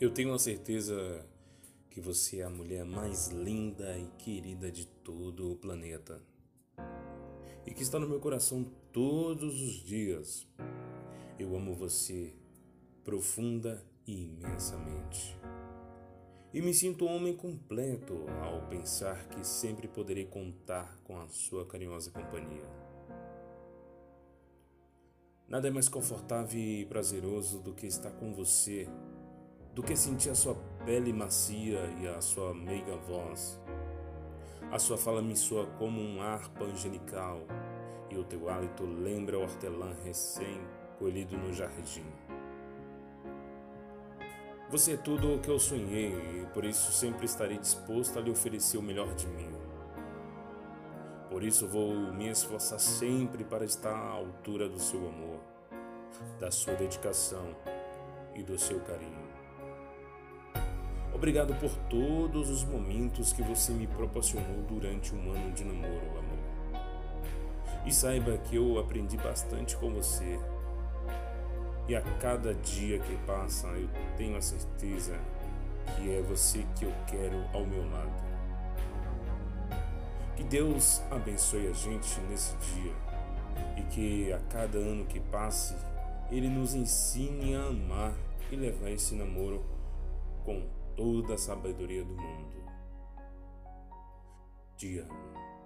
Eu tenho a certeza que você é a mulher mais linda e querida de todo o planeta. E que está no meu coração todos os dias. Eu amo você profunda e imensamente. E me sinto um homem completo ao pensar que sempre poderei contar com a sua carinhosa companhia. Nada é mais confortável e prazeroso do que estar com você, do que sentir a sua pele macia e a sua meiga voz. A sua fala me soa como um harpa angelical e o teu hálito lembra o hortelã recém-colhido no jardim. Você é tudo o que eu sonhei e por isso sempre estarei disposto a lhe oferecer o melhor de mim. Por isso vou me esforçar sempre para estar à altura do seu amor, da sua dedicação e do seu carinho. Obrigado por todos os momentos que você me proporcionou durante um ano de namoro, amor. E saiba que eu aprendi bastante com você e a cada dia que passa, eu tenho a certeza que é você que eu quero ao meu lado. Que Deus abençoe a gente nesse dia e que a cada ano que passe, Ele nos ensine a amar e levar esse namoro com toda a sabedoria do mundo. Te amo.